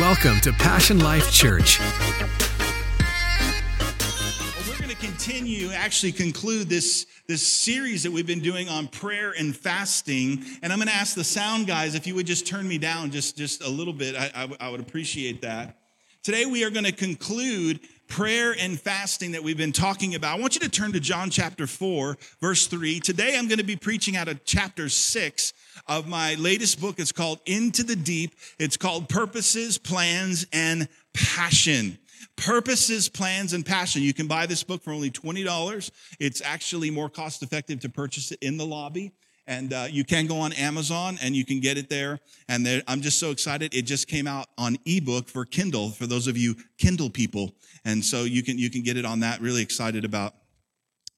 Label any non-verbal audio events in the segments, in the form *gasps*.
Welcome to Passion Life Church. Well, we're going to continue, actually conclude this, this series that we've been doing on prayer and fasting. And I'm going to ask the sound guys if you would just turn me down just, just a little bit. I, I, I would appreciate that. Today, we are going to conclude prayer and fasting that we've been talking about. I want you to turn to John chapter 4, verse 3. Today, I'm going to be preaching out of chapter 6 of my latest book. It's called Into the Deep. It's called Purposes, Plans, and Passion. Purposes, Plans, and Passion. You can buy this book for only $20. It's actually more cost effective to purchase it in the lobby. And uh, you can go on Amazon and you can get it there. And there, I'm just so excited. It just came out on ebook for Kindle for those of you Kindle people. And so you can, you can get it on that. Really excited about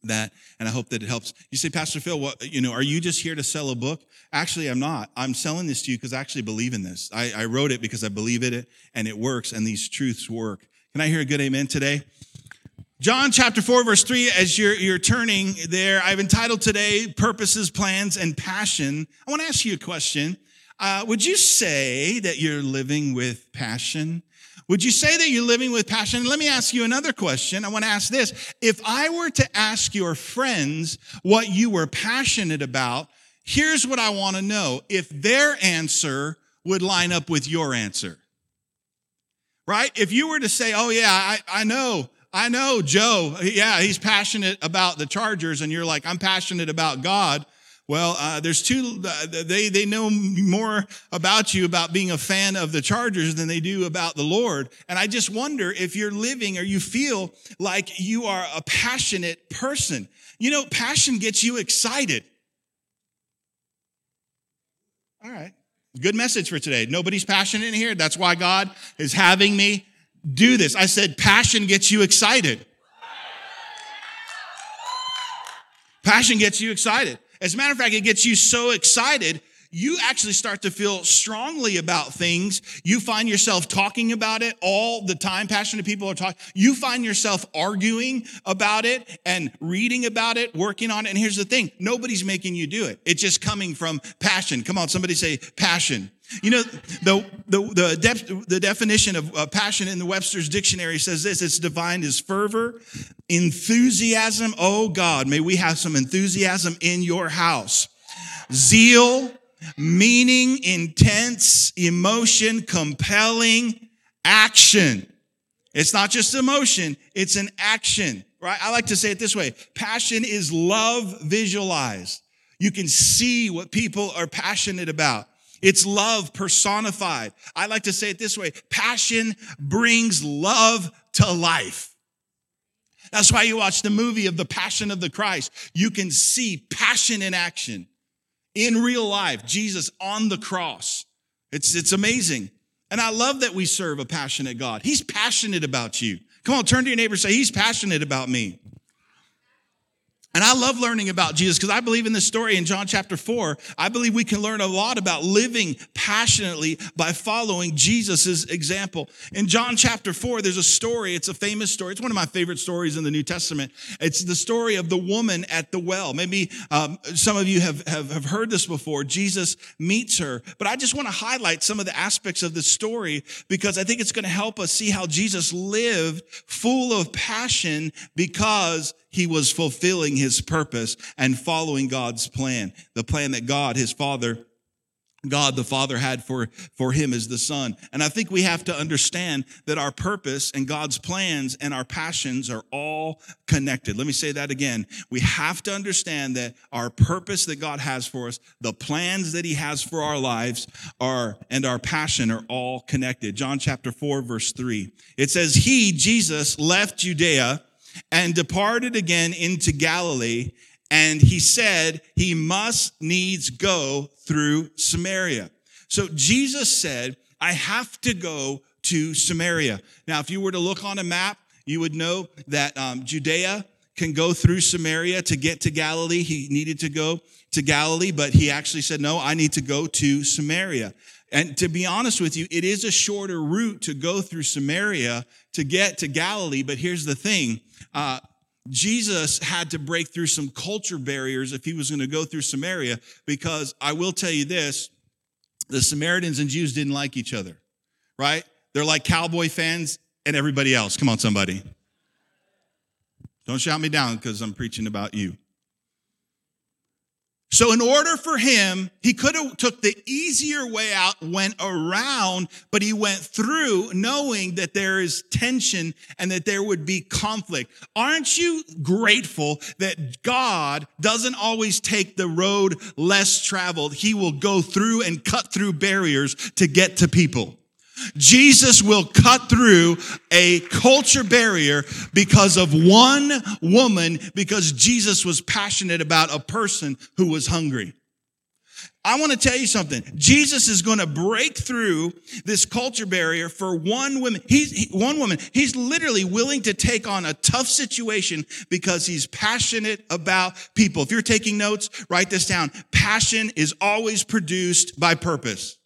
that. And I hope that it helps. You say, Pastor Phil, what, you know, are you just here to sell a book? Actually, I'm not. I'm selling this to you because I actually believe in this. I, I wrote it because I believe in it and it works and these truths work. Can I hear a good amen today? John chapter 4, verse 3, as you're, you're turning there, I've entitled today Purposes, Plans, and Passion. I want to ask you a question. Uh, would you say that you're living with passion? Would you say that you're living with passion? Let me ask you another question. I want to ask this. If I were to ask your friends what you were passionate about, here's what I want to know. If their answer would line up with your answer, right? If you were to say, oh yeah, I, I know I know Joe, yeah, he's passionate about the Chargers, and you're like, I'm passionate about God. Well, uh, there's two, uh, they, they know more about you about being a fan of the Chargers than they do about the Lord. And I just wonder if you're living or you feel like you are a passionate person. You know, passion gets you excited. All right. Good message for today. Nobody's passionate in here. That's why God is having me do this. I said, passion gets you excited. Passion gets you excited. As a matter of fact, it gets you so excited, you actually start to feel strongly about things. You find yourself talking about it all the time. Passionate people are talking. You find yourself arguing about it and reading about it, working on it. And here's the thing nobody's making you do it. It's just coming from passion. Come on, somebody say passion. You know, the, the, the, def, the definition of uh, passion in the Webster's dictionary says this it's defined as fervor, enthusiasm. Oh God, may we have some enthusiasm in your house. Zeal, meaning, intense, emotion, compelling, action. It's not just emotion, it's an action, right? I like to say it this way passion is love visualized. You can see what people are passionate about. It's love personified. I like to say it this way passion brings love to life. That's why you watch the movie of the Passion of the Christ. You can see passion in action in real life, Jesus on the cross. It's, it's amazing. And I love that we serve a passionate God. He's passionate about you. Come on, turn to your neighbor and say, He's passionate about me. And I love learning about Jesus because I believe in this story in John chapter 4. I believe we can learn a lot about living passionately by following Jesus' example. In John chapter 4, there's a story. It's a famous story. It's one of my favorite stories in the New Testament. It's the story of the woman at the well. Maybe um, some of you have, have, have heard this before. Jesus meets her. But I just want to highlight some of the aspects of this story because I think it's going to help us see how Jesus lived full of passion because he was fulfilling his purpose and following God's plan, the plan that God, his father, God the Father had for, for him as the Son. And I think we have to understand that our purpose and God's plans and our passions are all connected. Let me say that again. We have to understand that our purpose that God has for us, the plans that he has for our lives are, and our passion are all connected. John chapter 4, verse 3. It says, He, Jesus, left Judea and departed again into Galilee. And he said he must needs go through Samaria. So Jesus said, I have to go to Samaria. Now, if you were to look on a map, you would know that um, Judea can go through Samaria to get to Galilee. He needed to go to Galilee, but he actually said, No, I need to go to Samaria. And to be honest with you, it is a shorter route to go through Samaria to get to Galilee. But here's the thing uh, Jesus had to break through some culture barriers if he was going to go through Samaria, because I will tell you this the Samaritans and Jews didn't like each other, right? They're like cowboy fans and everybody else. Come on, somebody. Don't shout me down because I'm preaching about you. So in order for him, he could have took the easier way out, went around, but he went through knowing that there is tension and that there would be conflict. Aren't you grateful that God doesn't always take the road less traveled? He will go through and cut through barriers to get to people. Jesus will cut through a culture barrier because of one woman, because Jesus was passionate about a person who was hungry. I want to tell you something. Jesus is going to break through this culture barrier for one woman. He's he, one woman. He's literally willing to take on a tough situation because he's passionate about people. If you're taking notes, write this down. Passion is always produced by purpose.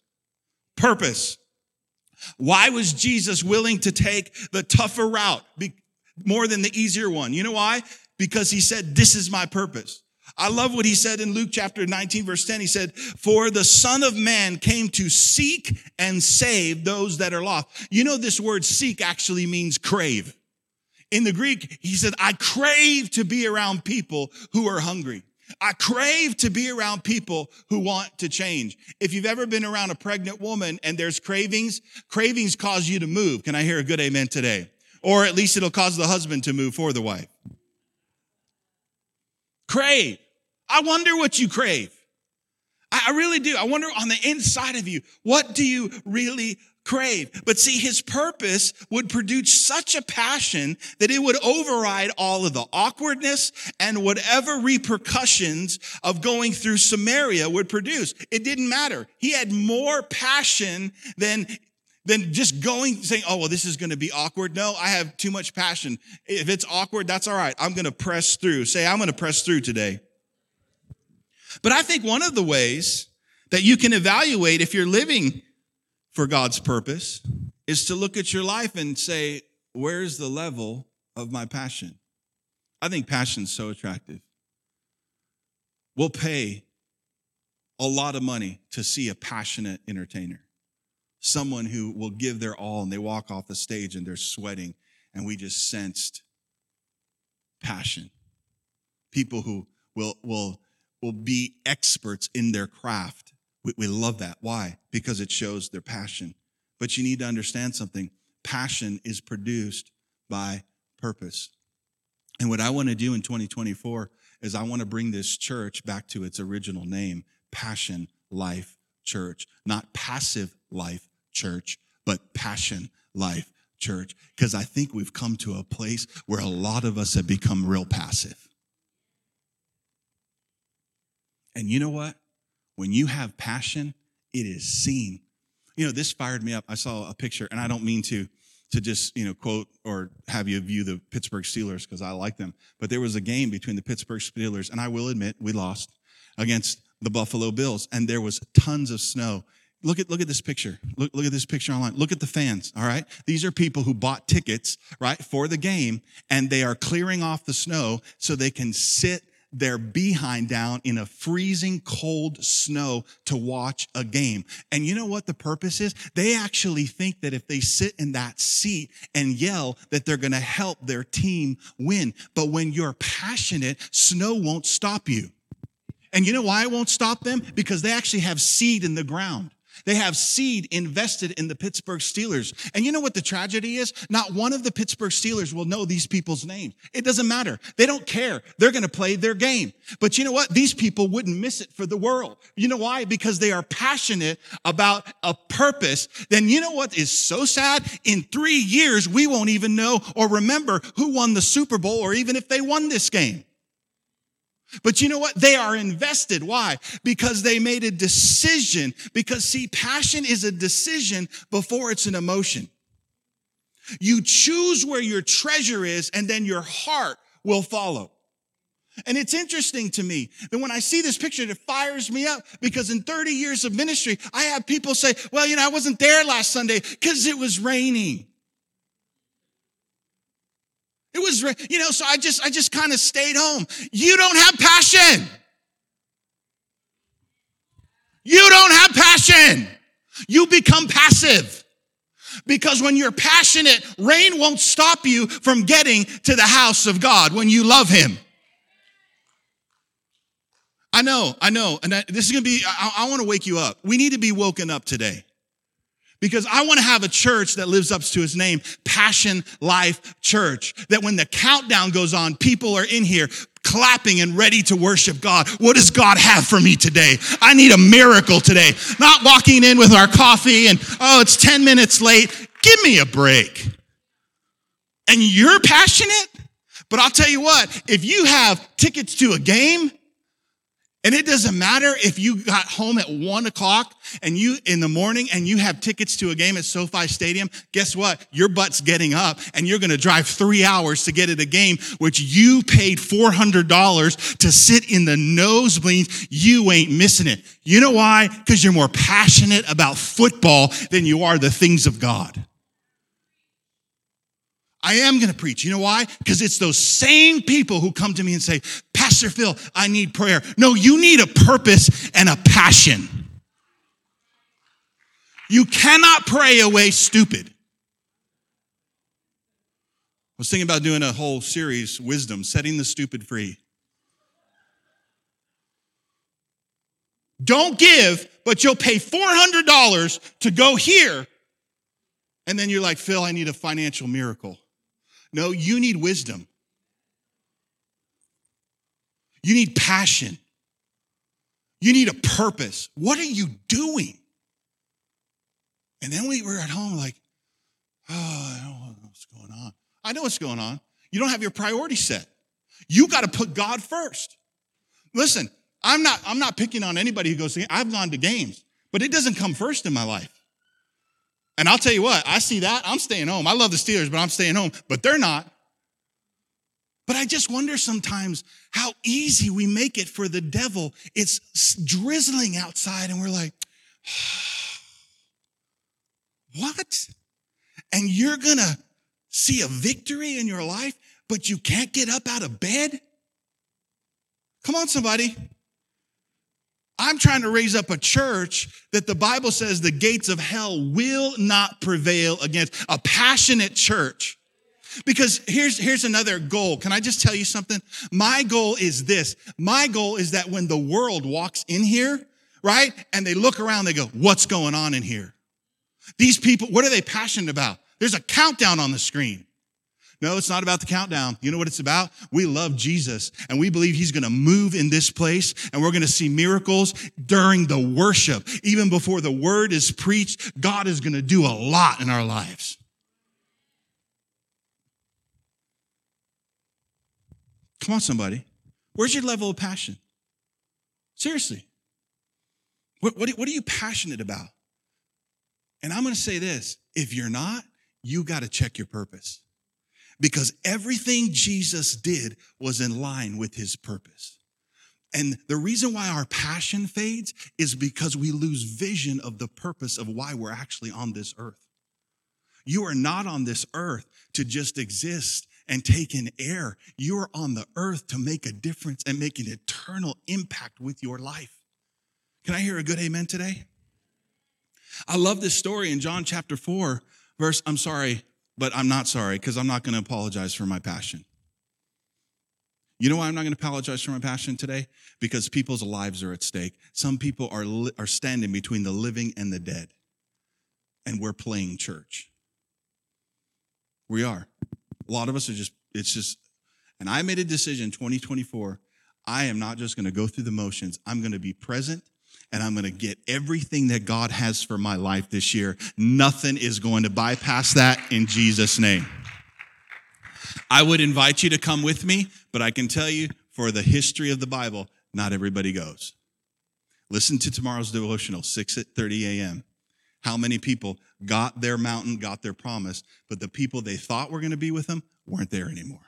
Purpose. Why was Jesus willing to take the tougher route more than the easier one? You know why? Because he said, This is my purpose. I love what he said in Luke chapter 19, verse 10. He said, For the Son of Man came to seek and save those that are lost. You know, this word seek actually means crave. In the Greek, he said, I crave to be around people who are hungry. I crave to be around people who want to change. If you've ever been around a pregnant woman and there's cravings, cravings cause you to move. Can I hear a good amen today? Or at least it'll cause the husband to move for the wife. Crave. I wonder what you crave. I really do. I wonder on the inside of you, what do you really crave. But see, his purpose would produce such a passion that it would override all of the awkwardness and whatever repercussions of going through Samaria would produce. It didn't matter. He had more passion than than just going saying, oh, well, this is going to be awkward. No, I have too much passion. If it's awkward, that's all right. I'm going to press through. Say, I'm going to press through today. But I think one of the ways that you can evaluate if you're living for God's purpose is to look at your life and say, where's the level of my passion? I think passion's so attractive. We'll pay a lot of money to see a passionate entertainer, someone who will give their all and they walk off the stage and they're sweating, and we just sensed passion. People who will, will, will be experts in their craft we, we love that. Why? Because it shows their passion. But you need to understand something passion is produced by purpose. And what I want to do in 2024 is I want to bring this church back to its original name, Passion Life Church. Not passive life church, but passion life church. Because I think we've come to a place where a lot of us have become real passive. And you know what? When you have passion, it is seen. You know, this fired me up. I saw a picture, and I don't mean to to just you know quote or have you view the Pittsburgh Steelers because I like them. But there was a game between the Pittsburgh Steelers, and I will admit we lost against the Buffalo Bills, and there was tons of snow. Look at look at this picture. Look, look at this picture online. Look at the fans. All right. These are people who bought tickets, right, for the game, and they are clearing off the snow so they can sit their behind down in a freezing cold snow to watch a game. And you know what the purpose is? They actually think that if they sit in that seat and yell that they're going to help their team win. But when you're passionate, snow won't stop you. And you know why it won't stop them? Because they actually have seed in the ground. They have seed invested in the Pittsburgh Steelers. And you know what the tragedy is? Not one of the Pittsburgh Steelers will know these people's names. It doesn't matter. They don't care. They're going to play their game. But you know what? These people wouldn't miss it for the world. You know why? Because they are passionate about a purpose. Then you know what is so sad? In three years, we won't even know or remember who won the Super Bowl or even if they won this game. But you know what? They are invested. Why? Because they made a decision. Because see, passion is a decision before it's an emotion. You choose where your treasure is and then your heart will follow. And it's interesting to me that when I see this picture, it fires me up because in 30 years of ministry, I have people say, well, you know, I wasn't there last Sunday because it was raining. It was, you know, so I just, I just kind of stayed home. You don't have passion. You don't have passion. You become passive. Because when you're passionate, rain won't stop you from getting to the house of God when you love Him. I know, I know. And this is going to be, I, I want to wake you up. We need to be woken up today because I want to have a church that lives up to his name, Passion Life Church. That when the countdown goes on, people are in here clapping and ready to worship God. What does God have for me today? I need a miracle today. Not walking in with our coffee and, oh, it's 10 minutes late. Give me a break. And you're passionate? But I'll tell you what, if you have tickets to a game, and it doesn't matter if you got home at one o'clock and you in the morning and you have tickets to a game at SoFi Stadium. Guess what? Your butt's getting up and you're going to drive three hours to get at a game, which you paid $400 to sit in the nosebleeds. You ain't missing it. You know why? Because you're more passionate about football than you are the things of God. I am going to preach. You know why? Because it's those same people who come to me and say, Pastor Phil, I need prayer. No, you need a purpose and a passion. You cannot pray away stupid. I was thinking about doing a whole series, Wisdom, Setting the Stupid Free. Don't give, but you'll pay $400 to go here. And then you're like, Phil, I need a financial miracle. No, you need wisdom. You need passion. You need a purpose. What are you doing? And then we were at home like, oh, I don't know what's going on. I know what's going on. You don't have your priority set. You got to put God first. Listen, I'm not, I'm not picking on anybody who goes, I've gone to games, but it doesn't come first in my life. And I'll tell you what, I see that, I'm staying home. I love the Steelers, but I'm staying home, but they're not. But I just wonder sometimes how easy we make it for the devil. It's drizzling outside, and we're like, *sighs* what? And you're gonna see a victory in your life, but you can't get up out of bed? Come on, somebody. I'm trying to raise up a church that the Bible says the gates of hell will not prevail against. A passionate church. Because here's, here's another goal. Can I just tell you something? My goal is this. My goal is that when the world walks in here, right? And they look around, they go, what's going on in here? These people, what are they passionate about? There's a countdown on the screen. No, it's not about the countdown. You know what it's about? We love Jesus and we believe he's going to move in this place and we're going to see miracles during the worship. Even before the word is preached, God is going to do a lot in our lives. Come on, somebody. Where's your level of passion? Seriously. What, what, what are you passionate about? And I'm going to say this if you're not, you got to check your purpose because everything Jesus did was in line with his purpose. And the reason why our passion fades is because we lose vision of the purpose of why we're actually on this earth. You are not on this earth to just exist and take in air. You are on the earth to make a difference and make an eternal impact with your life. Can I hear a good amen today? I love this story in John chapter 4, verse, I'm sorry, but I'm not sorry because I'm not going to apologize for my passion. You know why I'm not going to apologize for my passion today? Because people's lives are at stake. Some people are, li- are standing between the living and the dead, and we're playing church. We are. A lot of us are just, it's just, and I made a decision 2024. I am not just going to go through the motions. I'm going to be present and I'm going to get everything that God has for my life this year. Nothing is going to bypass that in Jesus' name. I would invite you to come with me, but I can tell you for the history of the Bible, not everybody goes. Listen to tomorrow's devotional, 6 at 30 a.m. How many people got their mountain, got their promise, but the people they thought were going to be with them weren't there anymore.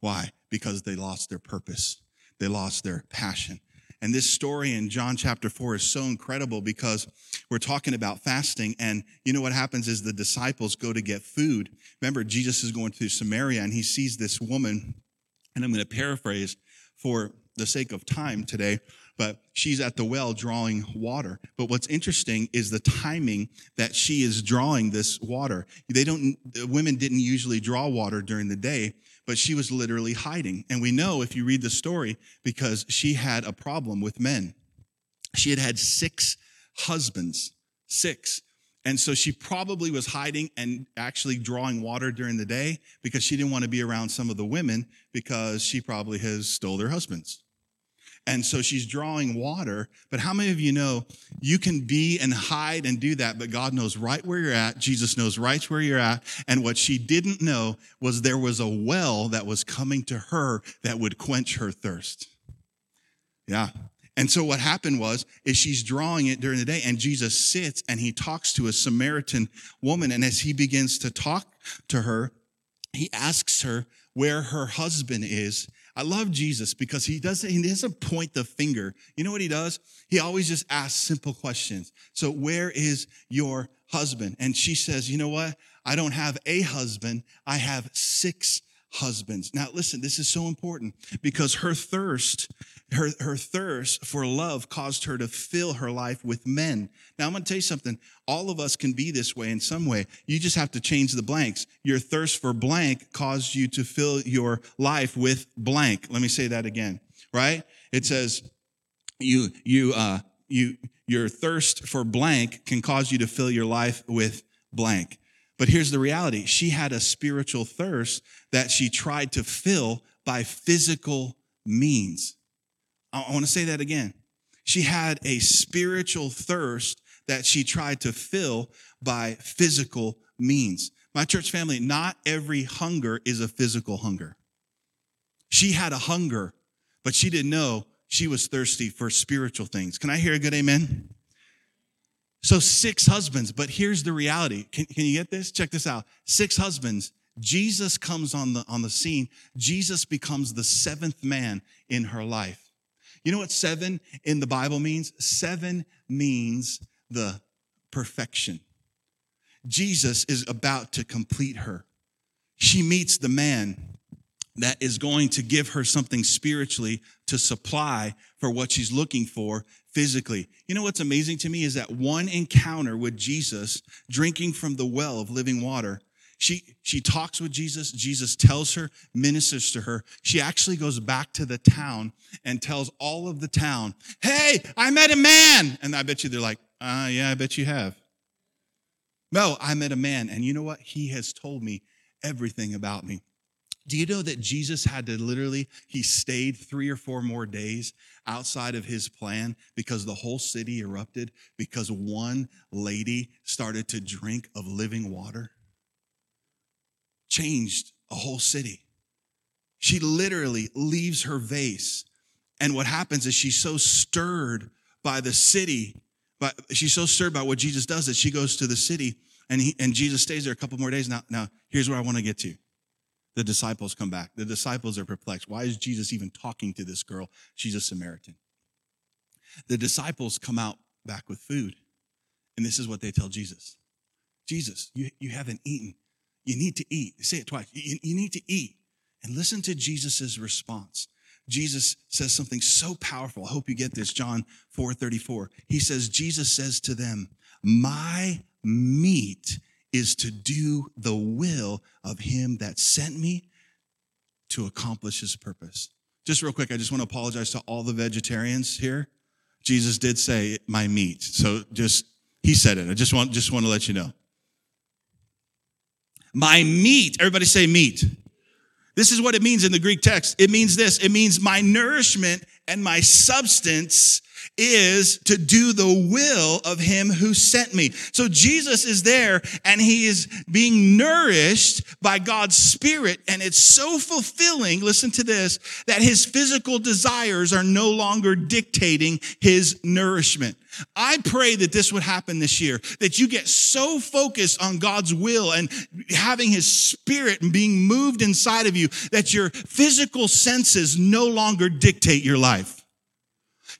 Why? Because they lost their purpose. They lost their passion. And this story in John chapter 4 is so incredible because we're talking about fasting. And you know what happens is the disciples go to get food. Remember, Jesus is going through Samaria and he sees this woman, and I'm going to paraphrase for the sake of time today, but she's at the well drawing water. But what's interesting is the timing that she is drawing this water. They don't, women didn't usually draw water during the day, but she was literally hiding. And we know if you read the story because she had a problem with men. She had had six husbands, six. And so she probably was hiding and actually drawing water during the day because she didn't want to be around some of the women because she probably has stole their husbands. And so she's drawing water. But how many of you know you can be and hide and do that, but God knows right where you're at. Jesus knows right where you're at. And what she didn't know was there was a well that was coming to her that would quench her thirst. Yeah. And so what happened was, is she's drawing it during the day and Jesus sits and he talks to a Samaritan woman. And as he begins to talk to her, he asks her where her husband is. I love Jesus because he doesn't, he doesn't point the finger. You know what he does? He always just asks simple questions. So where is your husband? And she says, you know what? I don't have a husband. I have six husbands. Now listen, this is so important because her thirst, her, her thirst for love caused her to fill her life with men. Now I'm going to tell you something. All of us can be this way in some way. You just have to change the blanks. Your thirst for blank caused you to fill your life with blank. Let me say that again, right? It says you, you, uh, you, your thirst for blank can cause you to fill your life with blank. But here's the reality she had a spiritual thirst that she tried to fill by physical means. I want to say that again. She had a spiritual thirst that she tried to fill by physical means. My church family, not every hunger is a physical hunger. She had a hunger, but she didn't know she was thirsty for spiritual things. Can I hear a good amen? So six husbands, but here's the reality. Can, can you get this? Check this out. Six husbands. Jesus comes on the, on the scene. Jesus becomes the seventh man in her life. You know what seven in the Bible means? Seven means the perfection. Jesus is about to complete her. She meets the man that is going to give her something spiritually to supply for what she's looking for physically. You know what's amazing to me is that one encounter with Jesus drinking from the well of living water. She, she talks with Jesus. Jesus tells her, ministers to her. She actually goes back to the town and tells all of the town, Hey, I met a man. And I bet you they're like, uh, yeah, I bet you have. No, I met a man. And you know what? He has told me everything about me. Do you know that Jesus had to literally, he stayed three or four more days outside of his plan because the whole city erupted because one lady started to drink of living water? Changed a whole city. She literally leaves her vase. And what happens is she's so stirred by the city, but she's so stirred by what Jesus does that she goes to the city and, he, and Jesus stays there a couple more days. Now, now here's where I want to get to the disciples come back. The disciples are perplexed. Why is Jesus even talking to this girl? She's a Samaritan. The disciples come out back with food, and this is what they tell Jesus Jesus, you, you haven't eaten. You need to eat. Say it twice. You, you need to eat. And listen to Jesus' response. Jesus says something so powerful. I hope you get this. John 4 34. He says, Jesus says to them, My meat is to do the will of him that sent me to accomplish his purpose. Just real quick, I just want to apologize to all the vegetarians here. Jesus did say my meat. So just he said it. I just want just want to let you know. My meat, everybody say meat. This is what it means in the Greek text. It means this. It means my nourishment and my substance is to do the will of him who sent me. So Jesus is there and he is being nourished by God's spirit. And it's so fulfilling, listen to this, that his physical desires are no longer dictating his nourishment. I pray that this would happen this year, that you get so focused on God's will and having his spirit and being moved inside of you that your physical senses no longer dictate your life.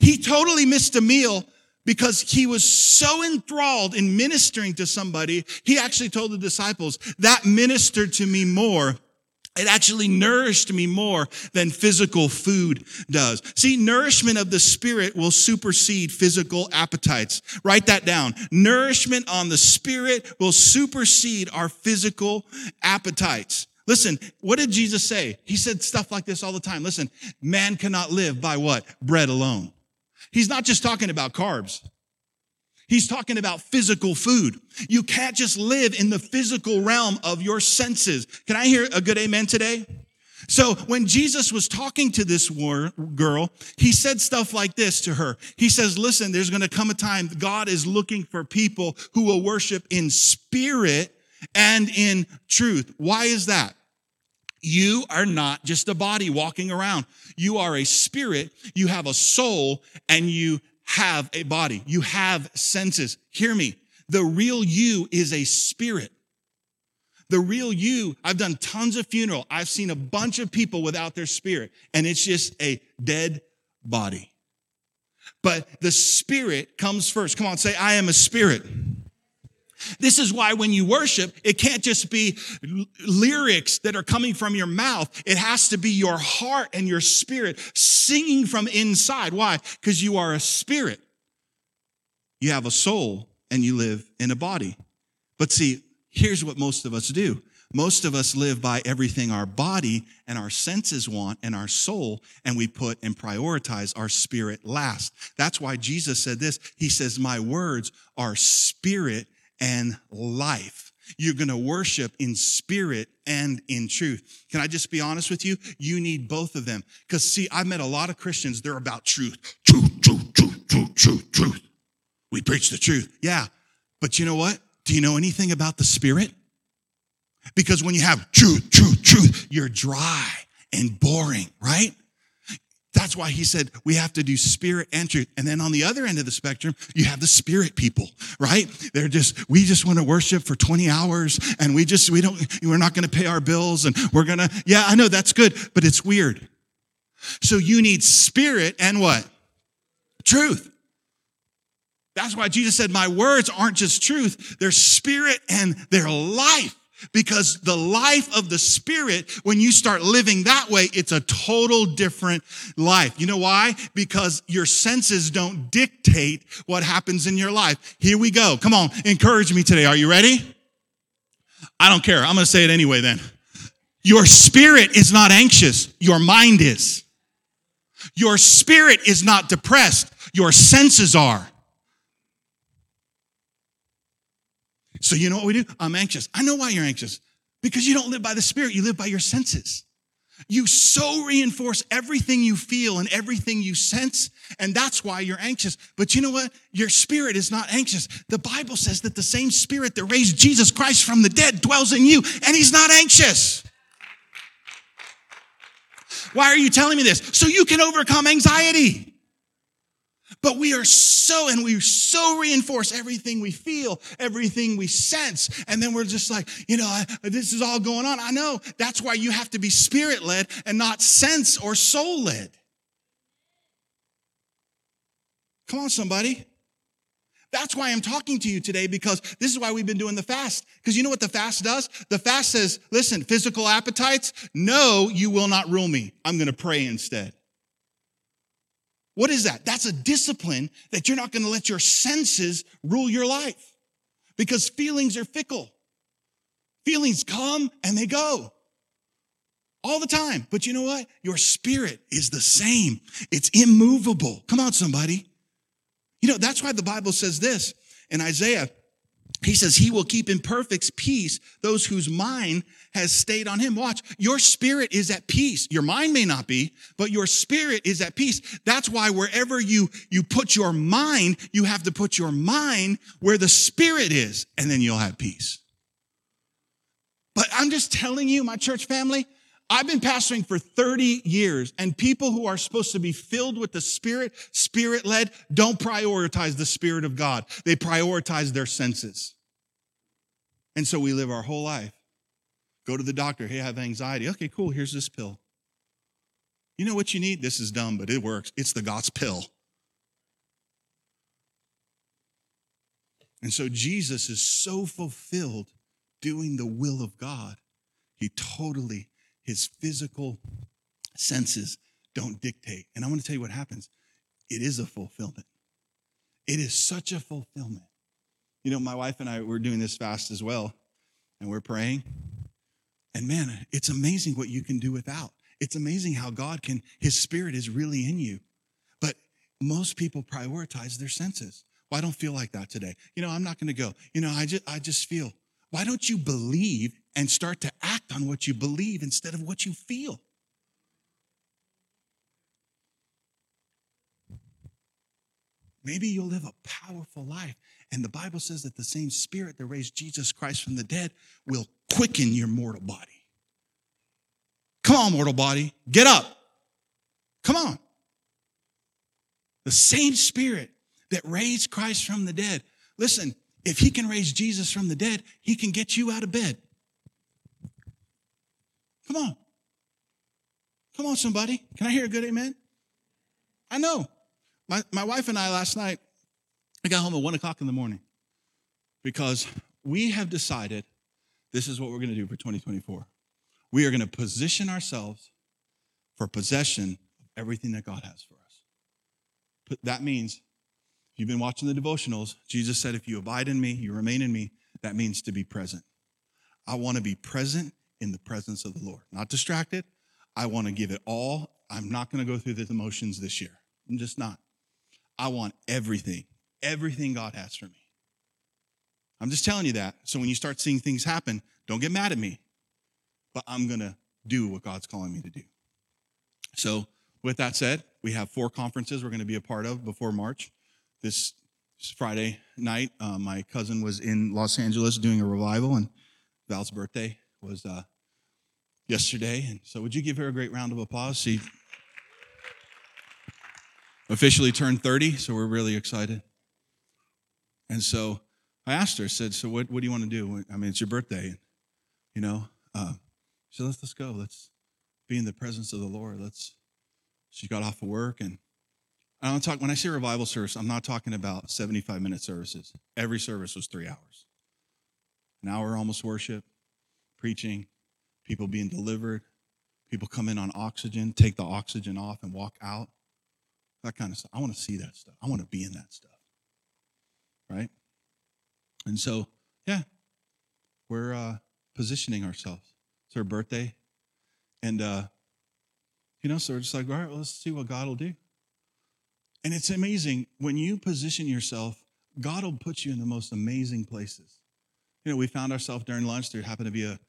He totally missed a meal because he was so enthralled in ministering to somebody. He actually told the disciples, that ministered to me more It actually nourished me more than physical food does. See, nourishment of the spirit will supersede physical appetites. Write that down. Nourishment on the spirit will supersede our physical appetites. Listen, what did Jesus say? He said stuff like this all the time. Listen, man cannot live by what? Bread alone. He's not just talking about carbs. He's talking about physical food. You can't just live in the physical realm of your senses. Can I hear a good amen today? So when Jesus was talking to this war, girl, he said stuff like this to her. He says, listen, there's going to come a time God is looking for people who will worship in spirit and in truth. Why is that? You are not just a body walking around. You are a spirit. You have a soul and you have a body. You have senses. Hear me. The real you is a spirit. The real you, I've done tons of funeral. I've seen a bunch of people without their spirit and it's just a dead body. But the spirit comes first. Come on, say, I am a spirit. This is why when you worship, it can't just be lyrics that are coming from your mouth. It has to be your heart and your spirit singing from inside. Why? Because you are a spirit. You have a soul and you live in a body. But see, here's what most of us do. Most of us live by everything our body and our senses want and our soul, and we put and prioritize our spirit last. That's why Jesus said this. He says, My words are spirit and life. You're going to worship in spirit and in truth. Can I just be honest with you? You need both of them. Because, see, I've met a lot of Christians, they're about truth. Truth, truth, truth, truth, truth, truth. We preach the truth. Yeah. But you know what? Do you know anything about the spirit? Because when you have truth, truth, truth, you're dry and boring, right? That's why he said we have to do spirit and truth. And then on the other end of the spectrum, you have the spirit people, right? They're just, we just want to worship for 20 hours and we just, we don't, we're not going to pay our bills and we're going to, yeah, I know that's good, but it's weird. So you need spirit and what? Truth. That's why Jesus said, my words aren't just truth. They're spirit and they're life because the life of the spirit, when you start living that way, it's a total different life. You know why? Because your senses don't dictate what happens in your life. Here we go. Come on, encourage me today. Are you ready? I don't care. I'm going to say it anyway then. Your spirit is not anxious. Your mind is. Your spirit is not depressed. Your senses are. So you know what we do? I'm anxious. I know why you're anxious. Because you don't live by the Spirit, you live by your senses. You so reinforce everything you feel and everything you sense, and that's why you're anxious. But you know what? Your spirit is not anxious. The Bible says that the same spirit that raised Jesus Christ from the dead dwells in you, and he's not anxious. Why are you telling me this? So you can overcome anxiety. But we are so, and we so reinforce everything we feel, everything we sense. And then we're just like, you know, I, this is all going on. I know that's why you have to be spirit led and not sense or soul led. Come on, somebody. That's why I'm talking to you today because this is why we've been doing the fast. Because you know what the fast does? The fast says, listen, physical appetites, no, you will not rule me. I'm going to pray instead. What is that? That's a discipline that you're not going to let your senses rule your life because feelings are fickle. Feelings come and they go all the time. But you know what? Your spirit is the same. It's immovable. Come on, somebody. You know, that's why the Bible says this in Isaiah he says he will keep in perfect peace those whose mind has stayed on him. Watch, your spirit is at peace. Your mind may not be, but your spirit is at peace. That's why wherever you, you put your mind, you have to put your mind where the spirit is, and then you'll have peace. But I'm just telling you, my church family, I've been pastoring for 30 years and people who are supposed to be filled with the Spirit, Spirit led, don't prioritize the Spirit of God. They prioritize their senses. And so we live our whole life. Go to the doctor. Hey, I have anxiety. Okay, cool. Here's this pill. You know what you need? This is dumb, but it works. It's the God's pill. And so Jesus is so fulfilled doing the will of God, he totally his physical senses don't dictate. And I want to tell you what happens. It is a fulfillment. It is such a fulfillment. You know, my wife and I were doing this fast as well, and we're praying. And man, it's amazing what you can do without. It's amazing how God can, His Spirit is really in you. But most people prioritize their senses. Well, I don't feel like that today. You know, I'm not going to go. You know, I just, I just feel. Why don't you believe and start to on what you believe instead of what you feel? Maybe you'll live a powerful life. And the Bible says that the same spirit that raised Jesus Christ from the dead will quicken your mortal body. Come on, mortal body, get up. Come on. The same spirit that raised Christ from the dead. Listen, if he can raise Jesus from the dead, he can get you out of bed. Come on. Come on, somebody. Can I hear a good amen? I know. My, my wife and I last night, I got home at one o'clock in the morning because we have decided this is what we're going to do for 2024. We are going to position ourselves for possession of everything that God has for us. But that means, if you've been watching the devotionals, Jesus said, if you abide in me, you remain in me, that means to be present. I want to be present in the presence of the Lord, not distracted. I want to give it all. I'm not going to go through the emotions this year. I'm just not. I want everything, everything God has for me. I'm just telling you that. So when you start seeing things happen, don't get mad at me, but I'm going to do what God's calling me to do. So, with that said, we have four conferences we're going to be a part of before March. This Friday night, uh, my cousin was in Los Angeles doing a revival, and Val's birthday was uh, yesterday. And so, would you give her a great round of applause? She officially turned 30, so we're really excited. And so I asked her, I said, So what, what do you want to do? I mean, it's your birthday. You know, uh, she said, let's, let's go. Let's be in the presence of the Lord. Let's, she got off of work. And I don't talk, when I say revival service, I'm not talking about 75 minute services. Every service was three hours. An hour almost worship, preaching, people being delivered, people come in on oxygen, take the oxygen off and walk out. That kind of stuff. I want to see that stuff. I want to be in that stuff. Right? And so, yeah, we're uh, positioning ourselves. It's her birthday. And, uh, you know, so we're just like, all right, well, let's see what God will do. And it's amazing when you position yourself, God will put you in the most amazing places. You know, we found ourselves during lunch. There happened to be a,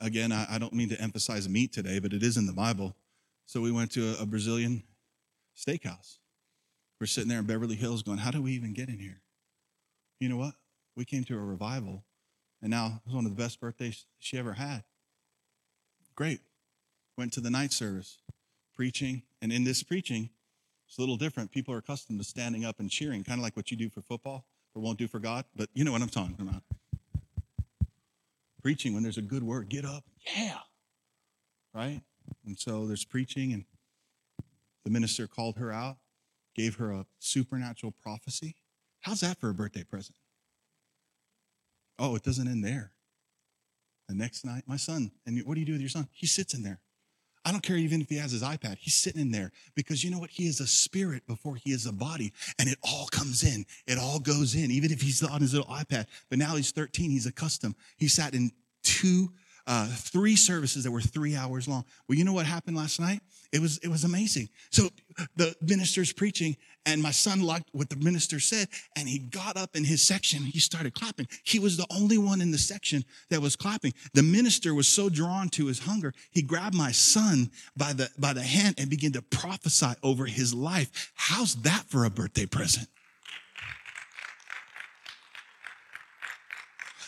again, I, I don't mean to emphasize meat today, but it is in the Bible. So we went to a, a Brazilian steakhouse. We're sitting there in Beverly Hills going, how do we even get in here? You know what? We came to a revival, and now it was one of the best birthdays she ever had. Great. Went to the night service, preaching, and in this preaching, it's a little different. People are accustomed to standing up and cheering, kind of like what you do for football or won't do for God, but you know what I'm talking about. Preaching when there's a good word, get up, yeah, right? And so there's preaching, and the minister called her out, gave her a supernatural prophecy. How's that for a birthday present? Oh, it doesn't end there. The next night, my son, and what do you do with your son? He sits in there. I don't care even if he has his iPad. He's sitting in there because you know what? He is a spirit before he is a body, and it all comes in. It all goes in, even if he's on his little iPad. But now he's 13. He's accustomed. He sat in two, uh, three services that were three hours long. Well, you know what happened last night? It was it was amazing. So the minister's preaching, and my son liked what the minister said, and he got up in his section. He started clapping. He was the only one in the section that was clapping. The minister was so drawn to his hunger, he grabbed my son by the by the hand and began to prophesy over his life. How's that for a birthday present?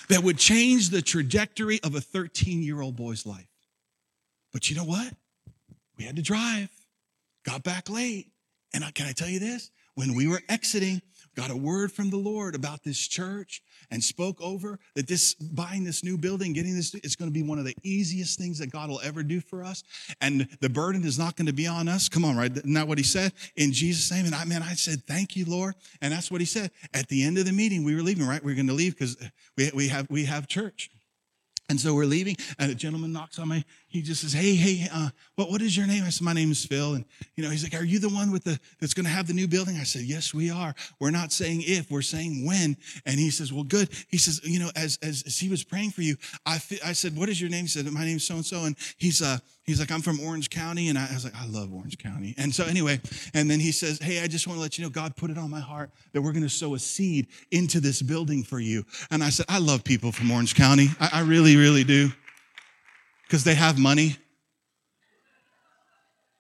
That would change the trajectory of a 13 year old boy's life. But you know what? We had to drive, got back late. And can I tell you this? When we were exiting, got a word from the Lord about this church and spoke over that this buying this new building, getting this, it's going to be one of the easiest things that God will ever do for us. And the burden is not going to be on us. Come on, right? Isn't that what he said? In Jesus' name. And I mean, I said, thank you, Lord. And that's what he said. At the end of the meeting, we were leaving, right? We are going to leave because we, we have we have church. And so we're leaving, and a gentleman knocks on my. He just says, "Hey, hey, uh, what what is your name?" I said, "My name is Phil." And you know, he's like, "Are you the one with the that's going to have the new building?" I said, "Yes, we are. We're not saying if, we're saying when." And he says, "Well, good." He says, "You know, as as, as he was praying for you, I I said, "What is your name?" He said, "My name's so and so." And he's uh he's like, "I'm from Orange County," and I, I was like, "I love Orange County." And so anyway, and then he says, "Hey, I just want to let you know, God put it on my heart that we're going to sow a seed into this building for you." And I said, "I love people from Orange County. I, I really, really do." because they have money.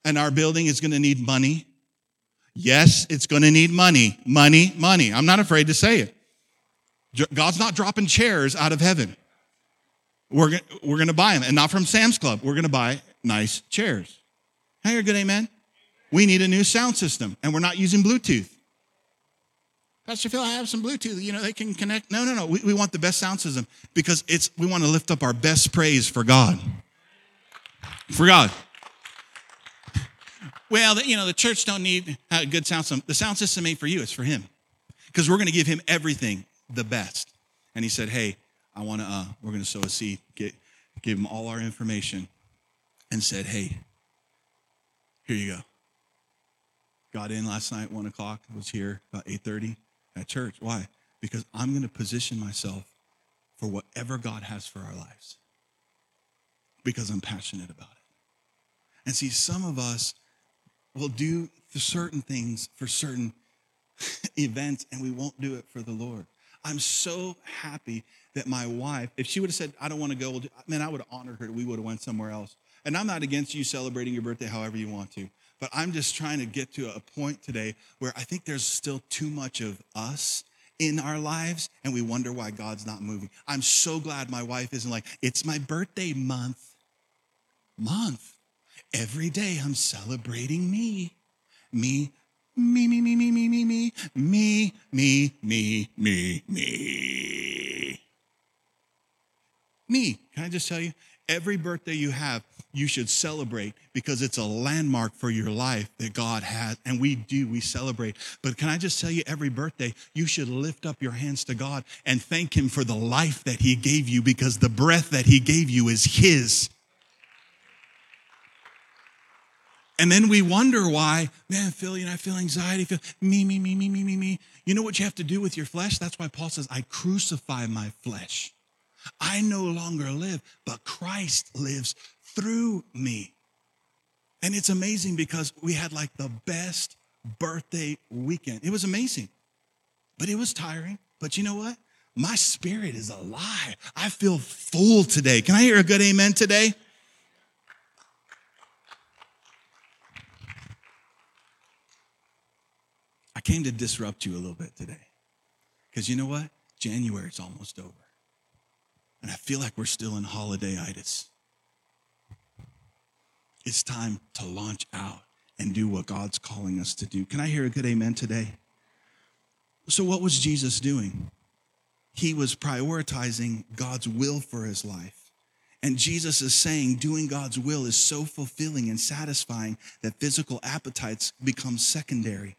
And our building is going to need money. Yes, it's going to need money, money, money. I'm not afraid to say it. God's not dropping chairs out of heaven. We're, we're going to buy them, and not from Sam's Club. We're going to buy nice chairs. Hey, you're good, amen? We need a new sound system, and we're not using Bluetooth. Pastor Phil, I have some Bluetooth. You know, they can connect. No, no, no. We, we want the best sound system because it's we want to lift up our best praise for God. For God. Well, you know, the church don't need a good sound system. The sound system ain't for you, it's for him. Because we're going to give him everything the best. And he said, hey, I want to, uh, we're going to sow a seed, get, give him all our information, and said, hey, here you go. Got in last night, one o'clock, was here about 8.30 at church. Why? Because I'm going to position myself for whatever God has for our lives because I'm passionate about it. And see, some of us will do certain things for certain *laughs* events and we won't do it for the Lord. I'm so happy that my wife, if she would have said, I don't want to go, man, I would have honored her. We would have went somewhere else. And I'm not against you celebrating your birthday however you want to. But I'm just trying to get to a point today where I think there's still too much of us in our lives and we wonder why God's not moving. I'm so glad my wife isn't like, it's my birthday month. Month. Every day I'm celebrating me. Me, me, me, me, me, me, me, me, me, me, me, me, me. Me. Can I just tell you? Every birthday you have, you should celebrate because it's a landmark for your life that God has. And we do, we celebrate. But can I just tell you, every birthday, you should lift up your hands to God and thank Him for the life that He gave you because the breath that He gave you is His. And then we wonder why, man, Phil, you know, I feel anxiety, feel me, me, me, me, me, me, me. You know what you have to do with your flesh? That's why Paul says, I crucify my flesh. I no longer live, but Christ lives through me. And it's amazing because we had like the best birthday weekend. It was amazing, but it was tiring. But you know what? My spirit is alive. I feel full today. Can I hear a good amen today? I came to disrupt you a little bit today. Because you know what? January is almost over. And I feel like we're still in holidayitis. It's time to launch out and do what God's calling us to do. Can I hear a good amen today? So, what was Jesus doing? He was prioritizing God's will for his life. And Jesus is saying doing God's will is so fulfilling and satisfying that physical appetites become secondary.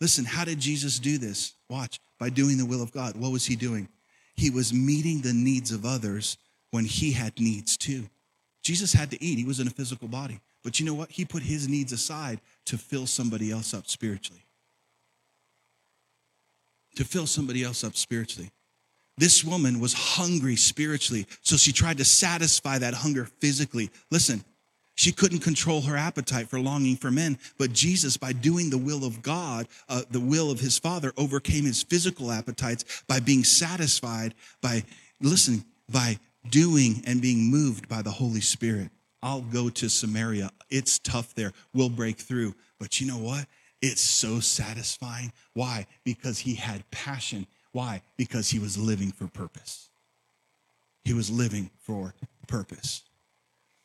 Listen, how did Jesus do this? Watch, by doing the will of God. What was he doing? He was meeting the needs of others when he had needs too. Jesus had to eat, he was in a physical body. But you know what? He put his needs aside to fill somebody else up spiritually. To fill somebody else up spiritually. This woman was hungry spiritually, so she tried to satisfy that hunger physically. Listen, she couldn't control her appetite for longing for men. But Jesus, by doing the will of God, uh, the will of his Father, overcame his physical appetites by being satisfied, by, listen, by doing and being moved by the Holy Spirit. I'll go to Samaria. It's tough there. We'll break through. But you know what? It's so satisfying. Why? Because he had passion. Why? Because he was living for purpose. He was living for purpose.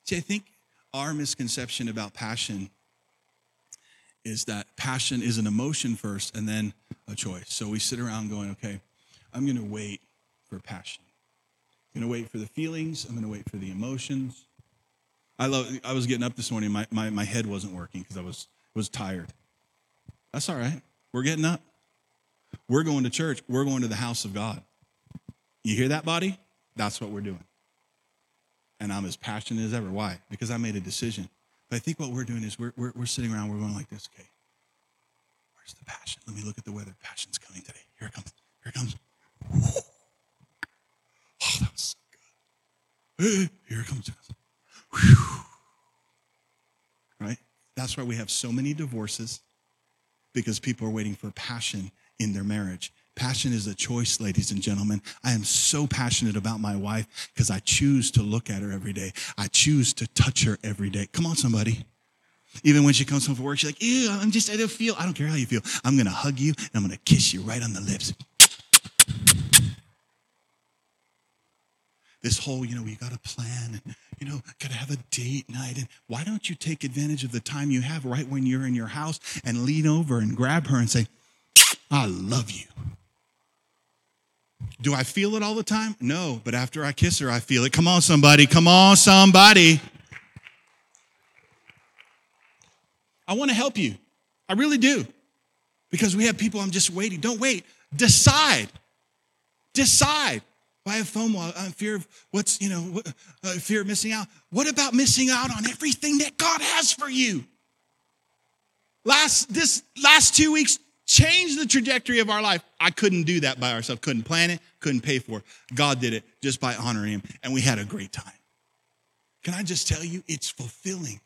See, I think our misconception about passion is that passion is an emotion first and then a choice. So we sit around going, okay, I'm going to wait for passion. I'm going to wait for the feelings. I'm going to wait for the emotions. I love. I was getting up this morning. My, my, my head wasn't working because I was was tired. That's all right. We're getting up. We're going to church. We're going to the house of God. You hear that, body? That's what we're doing. And I'm as passionate as ever. Why? Because I made a decision. But I think what we're doing is we're, we're, we're sitting around, we're going like this, okay, where's the passion? Let me look at the weather. Passion's coming today. Here it comes. Here it comes. Oh, that was so good. *gasps* Here it comes. Whew. Right? That's why we have so many divorces because people are waiting for passion in their marriage. Passion is a choice, ladies and gentlemen. I am so passionate about my wife because I choose to look at her every day. I choose to touch her every day. Come on, somebody. Even when she comes home from work, she's like, ew, I'm just, I don't feel, I don't care how you feel. I'm going to hug you and I'm going to kiss you right on the lips. This whole, you know, we got to plan and, you know, got to have a date night. And why don't you take advantage of the time you have right when you're in your house and lean over and grab her and say, I love you. Do I feel it all the time? No, but after I kiss her, I feel it. Come on, somebody. Come on, somebody. I want to help you. I really do. Because we have people, I'm just waiting. Don't wait. Decide. Decide. I have FOMO. I'm fear of what's, you know, uh, fear of missing out. What about missing out on everything that God has for you? Last, this last two weeks changed the trajectory of our life. I couldn't do that by ourselves. Couldn't plan it, couldn't pay for it. God did it just by honoring him. And we had a great time. Can I just tell you, it's fulfilling.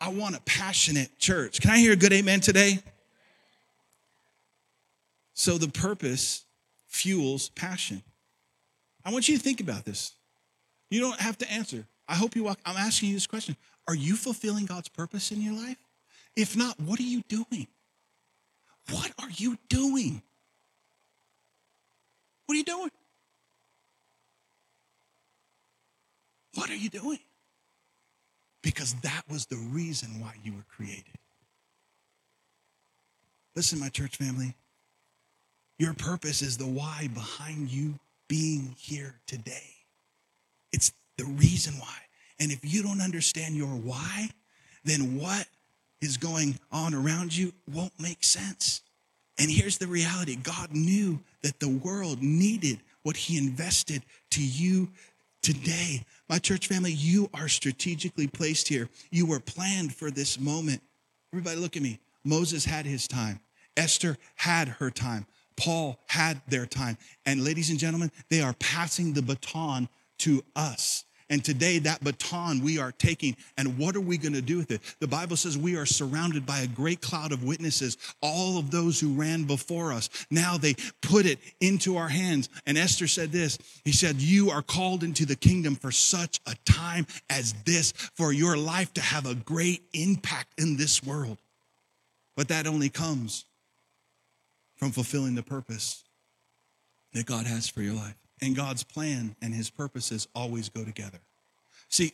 I want a passionate church. Can I hear a good amen today? So the purpose fuels passion. I want you to think about this. You don't have to answer. I hope you walk. I'm asking you this question Are you fulfilling God's purpose in your life? If not, what are you doing? What are you doing? What are you doing? What are you doing? Because that was the reason why you were created. Listen, my church family, your purpose is the why behind you being here today. It's the reason why. And if you don't understand your why, then what is going on around you won't make sense. And here's the reality God knew that the world needed what He invested to you today. My church family, you are strategically placed here. You were planned for this moment. Everybody, look at me. Moses had his time, Esther had her time. Paul had their time. And ladies and gentlemen, they are passing the baton to us. And today, that baton we are taking, and what are we going to do with it? The Bible says we are surrounded by a great cloud of witnesses, all of those who ran before us. Now they put it into our hands. And Esther said this He said, You are called into the kingdom for such a time as this, for your life to have a great impact in this world. But that only comes from fulfilling the purpose that God has for your life. And God's plan and his purposes always go together. See,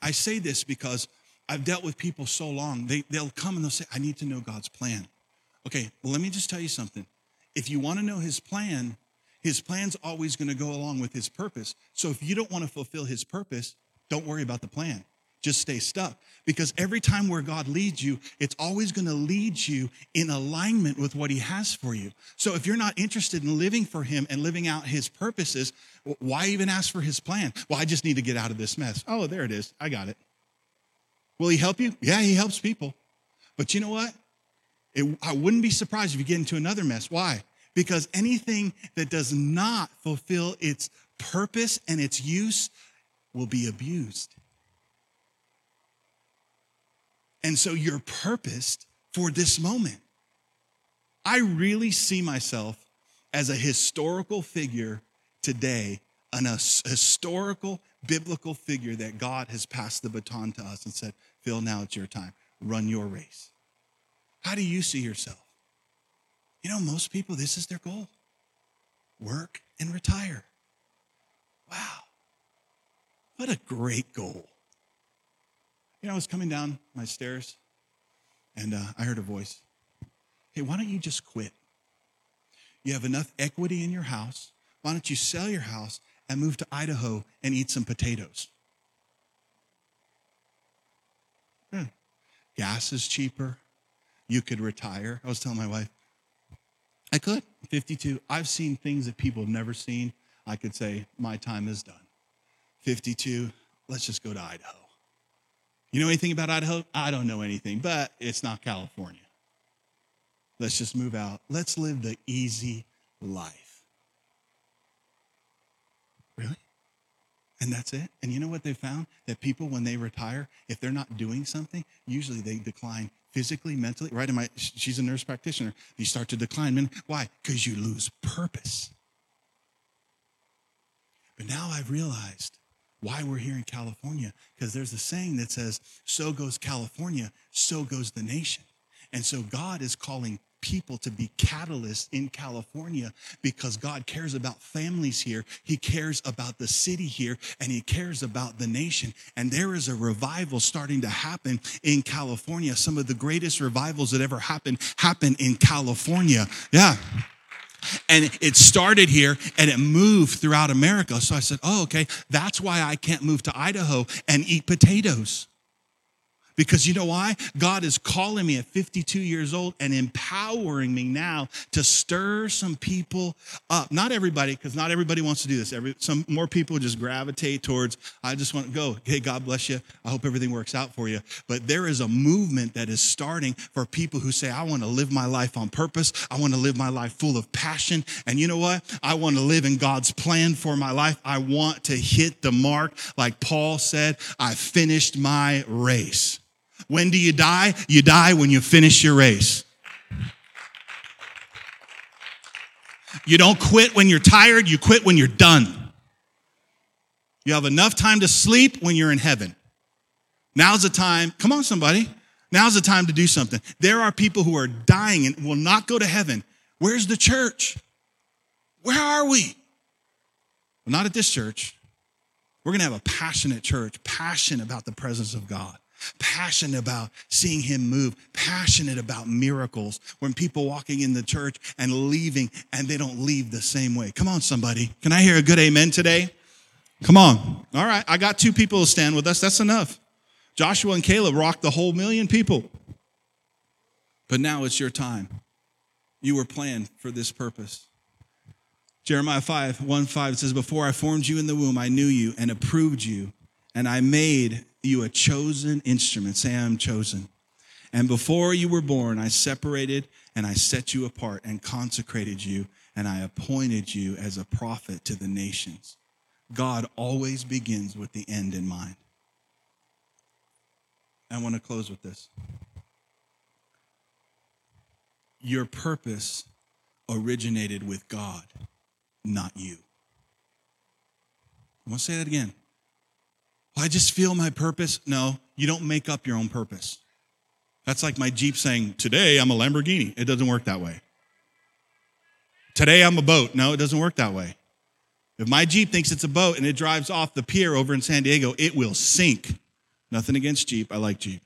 I say this because I've dealt with people so long, they, they'll come and they'll say, I need to know God's plan. Okay, well, let me just tell you something. If you want to know his plan, his plan's always going to go along with his purpose. So if you don't want to fulfill his purpose, don't worry about the plan just stay stuck. Because every time where God leads you, it's always going to lead you in alignment with what He has for you. So if you're not interested in living for Him and living out His purposes, why even ask for His plan? Well, I just need to get out of this mess. Oh, there it is. I got it. Will He help you? Yeah, He helps people. But you know what? It, I wouldn't be surprised if you get into another mess. Why? Because anything that does not fulfill its purpose and its use will be abused. And so you're purposed for this moment. I really see myself as a historical figure today, an a historical biblical figure that God has passed the baton to us and said, Phil, now it's your time. Run your race. How do you see yourself? You know, most people, this is their goal work and retire. Wow. What a great goal. You know, I was coming down my stairs and uh, I heard a voice. Hey, why don't you just quit? You have enough equity in your house. Why don't you sell your house and move to Idaho and eat some potatoes? Hmm. Gas is cheaper. You could retire. I was telling my wife, I could. 52. I've seen things that people have never seen. I could say, my time is done. 52 let's just go to Idaho. You know anything about Idaho? I don't know anything, but it's not California. Let's just move out. Let's live the easy life. Really? And that's it. And you know what they found? That people, when they retire, if they're not doing something, usually they decline physically, mentally. Right? In my, she's a nurse practitioner. You start to decline. Why? Because you lose purpose. But now I've realized why we're here in California, because there's a saying that says, so goes California, so goes the nation. And so God is calling people to be catalysts in California because God cares about families here. He cares about the city here and he cares about the nation. And there is a revival starting to happen in California. Some of the greatest revivals that ever happened happen in California. Yeah. And it started here and it moved throughout America. So I said, oh, okay, that's why I can't move to Idaho and eat potatoes. Because you know why? God is calling me at 52 years old and empowering me now to stir some people up. Not everybody, because not everybody wants to do this. Every, some more people just gravitate towards, I just want to go. Hey, God bless you. I hope everything works out for you. But there is a movement that is starting for people who say, I want to live my life on purpose. I want to live my life full of passion. And you know what? I want to live in God's plan for my life. I want to hit the mark. Like Paul said, I finished my race. When do you die? You die when you finish your race. You don't quit when you're tired, you quit when you're done. You have enough time to sleep when you're in heaven. Now's the time, come on, somebody. Now's the time to do something. There are people who are dying and will not go to heaven. Where's the church? Where are we? Well, not at this church. We're going to have a passionate church, passionate about the presence of God passionate about seeing him move, passionate about miracles. When people walking in the church and leaving and they don't leave the same way. Come on, somebody. Can I hear a good amen today? Come on. All right. I got two people to stand with us. That's enough. Joshua and Caleb rocked the whole million people. But now it's your time. You were planned for this purpose. Jeremiah 5, 1 5 says, Before I formed you in the womb, I knew you and approved you, and I made you a chosen instrument. Say, I'm chosen. And before you were born, I separated and I set you apart and consecrated you, and I appointed you as a prophet to the nations. God always begins with the end in mind. I want to close with this. Your purpose originated with God, not you. I want to say that again. I just feel my purpose. No, you don't make up your own purpose. That's like my Jeep saying, Today I'm a Lamborghini. It doesn't work that way. Today I'm a boat. No, it doesn't work that way. If my Jeep thinks it's a boat and it drives off the pier over in San Diego, it will sink. Nothing against Jeep. I like Jeep.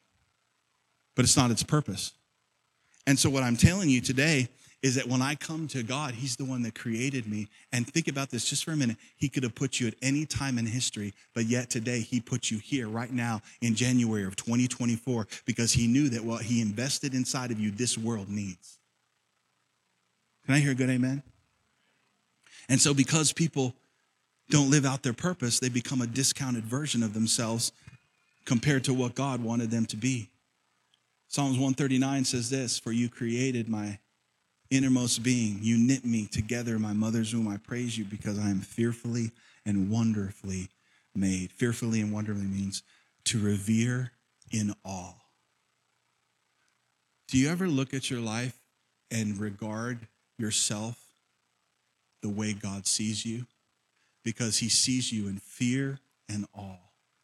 But it's not its purpose. And so, what I'm telling you today is that when I come to God, He's the one that created me. And think about this just for a minute. He could have put you at any time in history, but yet today He put you here right now in January of 2024 because He knew that what He invested inside of you, this world needs. Can I hear a good amen? And so, because people don't live out their purpose, they become a discounted version of themselves compared to what God wanted them to be. Psalms 139 says this For you created my innermost being. You knit me together in my mother's womb. I praise you because I am fearfully and wonderfully made. Fearfully and wonderfully means to revere in awe. Do you ever look at your life and regard yourself the way God sees you? Because he sees you in fear and awe.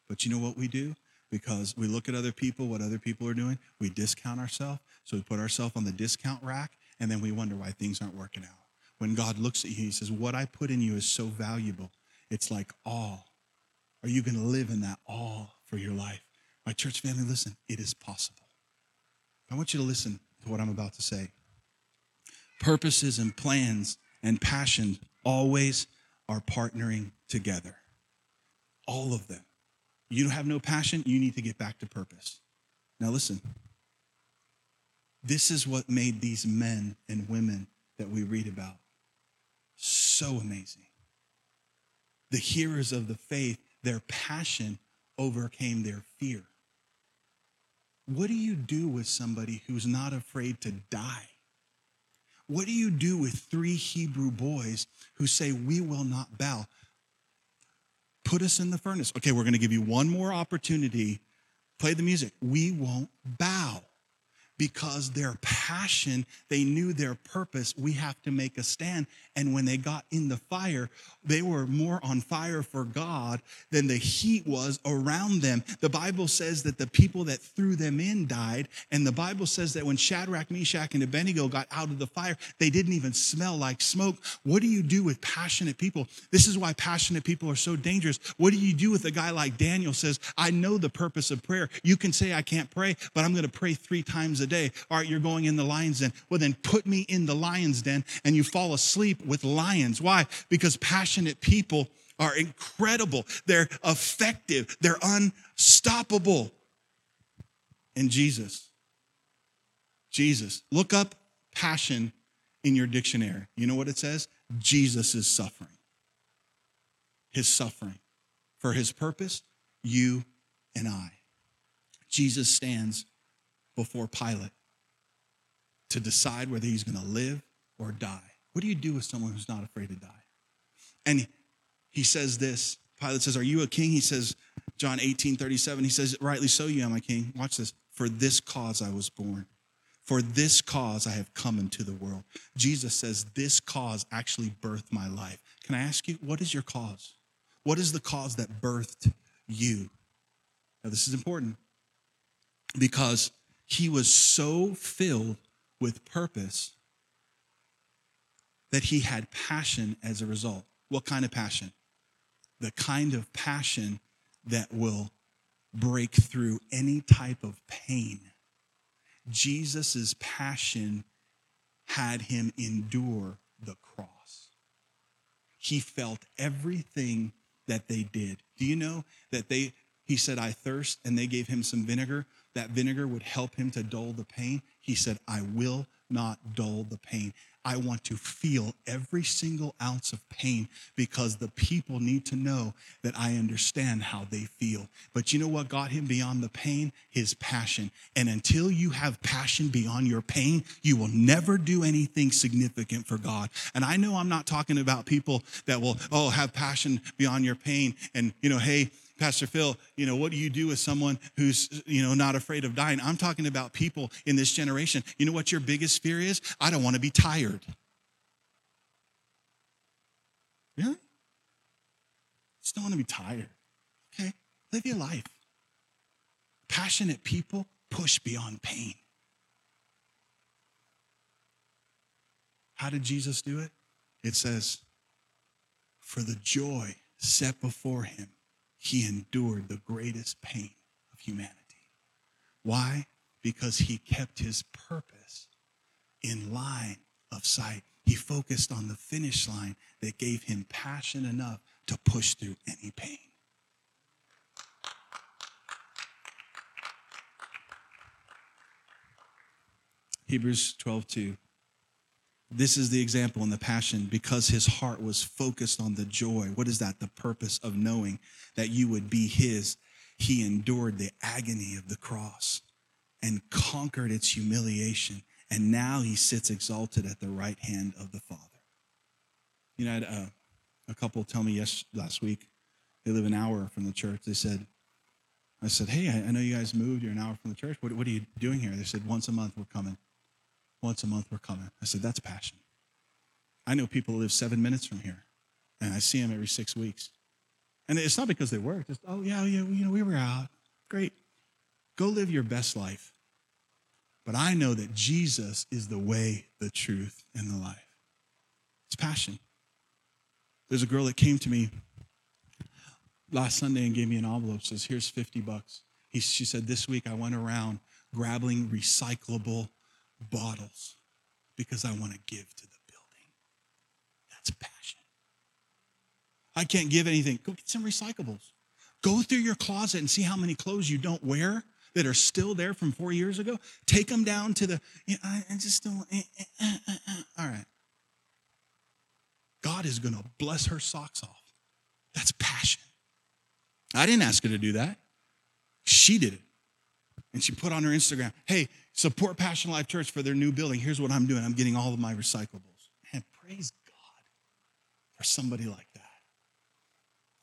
But you know what we do? Because we look at other people, what other people are doing, we discount ourselves. So we put ourselves on the discount rack and then we wonder why things aren't working out. When God looks at you, He says, What I put in you is so valuable. It's like all. Are you going to live in that all for your life? My church family, listen, it is possible. I want you to listen to what I'm about to say. Purposes and plans and passion always are partnering together. All of them. You have no passion, you need to get back to purpose. Now, listen, this is what made these men and women that we read about so amazing. The hearers of the faith, their passion overcame their fear. What do you do with somebody who's not afraid to die? What do you do with three Hebrew boys who say, We will not bow? Put us in the furnace. Okay, we're going to give you one more opportunity. Play the music. We won't bow because their passion, they knew their purpose. We have to make a stand. And when they got in the fire, they were more on fire for God than the heat was around them. The Bible says that the people that threw them in died. And the Bible says that when Shadrach, Meshach, and Abednego got out of the fire, they didn't even smell like smoke. What do you do with passionate people? This is why passionate people are so dangerous. What do you do with a guy like Daniel says, I know the purpose of prayer. You can say, I can't pray, but I'm going to pray three times a day. All right, you're going in the lion's den. Well, then put me in the lion's den and you fall asleep with lions. Why? Because passionate people are incredible. They're effective. They're unstoppable. And Jesus, Jesus, look up passion in your dictionary. You know what it says? Jesus is suffering. His suffering. For his purpose, you and I. Jesus stands before Pilate to decide whether he's going to live or die. What do you do with someone who's not afraid to die? And he says this Pilate says, Are you a king? He says, John 18, 37, he says, Rightly so, you am a king. Watch this. For this cause I was born. For this cause I have come into the world. Jesus says, This cause actually birthed my life. Can I ask you, what is your cause? What is the cause that birthed you? Now, this is important because he was so filled with purpose that he had passion as a result. What kind of passion? The kind of passion that will break through any type of pain. Jesus' passion had him endure the cross. He felt everything that they did. Do you know that they, he said, I thirst, and they gave him some vinegar? That vinegar would help him to dull the pain. He said, I will not dull the pain. I want to feel every single ounce of pain because the people need to know that I understand how they feel. But you know what got him beyond the pain? His passion. And until you have passion beyond your pain, you will never do anything significant for God. And I know I'm not talking about people that will, oh, have passion beyond your pain and, you know, hey, Pastor Phil, you know, what do you do with someone who's, you know, not afraid of dying? I'm talking about people in this generation. You know what your biggest fear is? I don't want to be tired. Really? Just don't want to be tired. Okay? Live your life. Passionate people push beyond pain. How did Jesus do it? It says, for the joy set before him, he endured the greatest pain of humanity. Why? Because he kept his purpose in line of sight. He focused on the finish line that gave him passion enough to push through any pain. Hebrews 12, 2. This is the example in the passion because his heart was focused on the joy. What is that? The purpose of knowing that you would be his. He endured the agony of the cross and conquered its humiliation. And now he sits exalted at the right hand of the Father. You know, I had a, uh, a couple tell me yes last week. They live an hour from the church. They said, I said, hey, I know you guys moved. You're an hour from the church. What, what are you doing here? They said, once a month we're coming once a month we're coming. I said, that's passion. I know people live seven minutes from here, and I see them every six weeks. And it's not because they work, just, oh, yeah, yeah, you know, we were out. Great. Go live your best life. But I know that Jesus is the way, the truth, and the life. It's passion. There's a girl that came to me last Sunday and gave me an envelope, says, here's 50 bucks. He, she said, this week I went around grabbing recyclable bottles because I want to give to the building. That's passion. I can't give anything. Go get some recyclables. Go through your closet and see how many clothes you don't wear that are still there from four years ago. Take them down to the, you know, I, I just don't, eh, eh, eh, eh, eh. all right. God is going to bless her socks off. That's passion. I didn't ask her to do that. she did it. And she put on her Instagram, hey, support Passion Life Church for their new building. Here's what I'm doing I'm getting all of my recyclables. And praise God for somebody like that.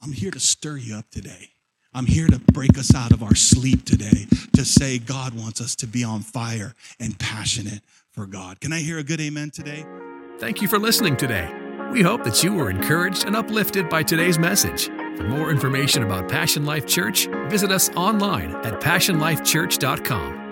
I'm here to stir you up today. I'm here to break us out of our sleep today to say God wants us to be on fire and passionate for God. Can I hear a good amen today? Thank you for listening today. We hope that you were encouraged and uplifted by today's message. For more information about Passion Life Church, visit us online at passionlifechurch.com.